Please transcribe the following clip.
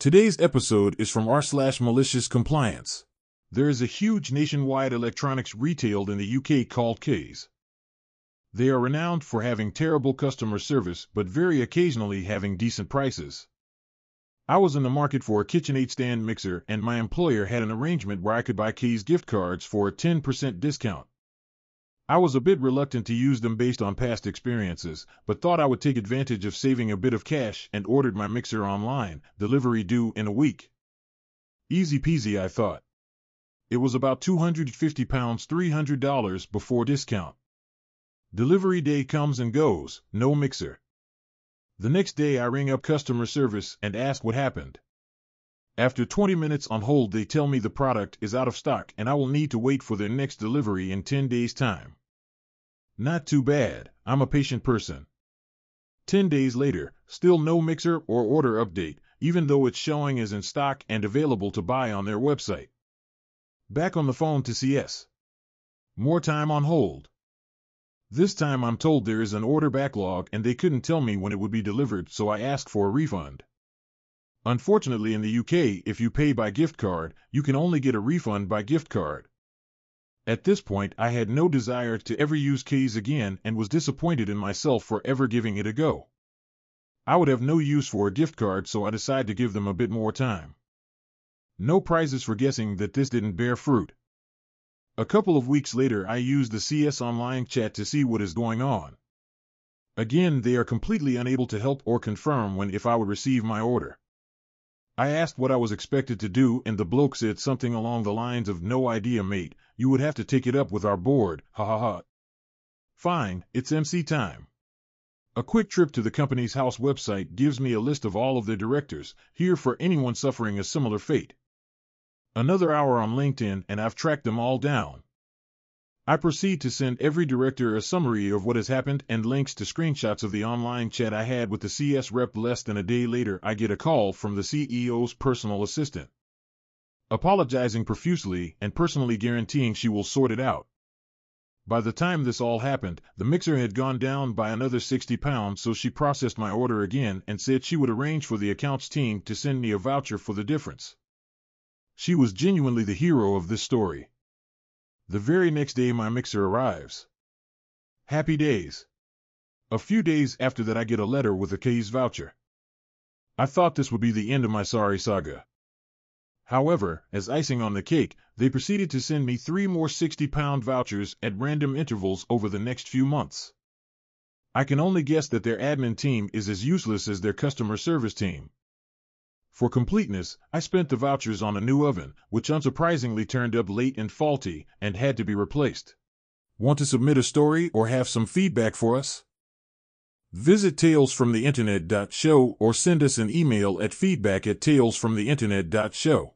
Today's episode is from r slash malicious compliance. There is a huge nationwide electronics retail in the UK called Keys. They are renowned for having terrible customer service, but very occasionally having decent prices. I was in the market for a KitchenAid stand mixer, and my employer had an arrangement where I could buy Keys gift cards for a 10% discount. I was a bit reluctant to use them based on past experiences, but thought I would take advantage of saving a bit of cash and ordered my mixer online, delivery due in a week. Easy peasy, I thought. It was about £250 $300 before discount. Delivery day comes and goes, no mixer. The next day I ring up customer service and ask what happened. After 20 minutes on hold they tell me the product is out of stock and I will need to wait for their next delivery in 10 days time. Not too bad, I'm a patient person. 10 days later, still no mixer or order update, even though it's showing as in stock and available to buy on their website. Back on the phone to CS. More time on hold. This time I'm told there is an order backlog and they couldn't tell me when it would be delivered, so I asked for a refund. Unfortunately, in the UK, if you pay by gift card, you can only get a refund by gift card. At this point, I had no desire to ever use Keys again and was disappointed in myself for ever giving it a go. I would have no use for a gift card, so I decided to give them a bit more time. No prizes for guessing that this didn't bear fruit. A couple of weeks later, I used the CS online chat to see what is going on. Again, they are completely unable to help or confirm when if I would receive my order. I asked what I was expected to do, and the bloke said something along the lines of no idea, mate. You would have to take it up with our board. Ha ha ha. Fine, it's MC time. A quick trip to the Companies House website gives me a list of all of their directors, here for anyone suffering a similar fate. Another hour on LinkedIn, and I've tracked them all down. I proceed to send every director a summary of what has happened and links to screenshots of the online chat I had with the CS rep. Less than a day later, I get a call from the CEO's personal assistant, apologizing profusely and personally guaranteeing she will sort it out. By the time this all happened, the mixer had gone down by another 60 pounds, so she processed my order again and said she would arrange for the accounts team to send me a voucher for the difference. She was genuinely the hero of this story. The very next day my mixer arrives. Happy days. A few days after that I get a letter with a Keys voucher. I thought this would be the end of my sorry saga. However, as icing on the cake, they proceeded to send me three more 60-pound vouchers at random intervals over the next few months. I can only guess that their admin team is as useless as their customer service team. For completeness, I spent the vouchers on a new oven, which unsurprisingly turned up late and faulty, and had to be replaced. Want to submit a story or have some feedback for us? Visit talesfromtheinternet.show or send us an email at feedback at talesfromtheinternet.show.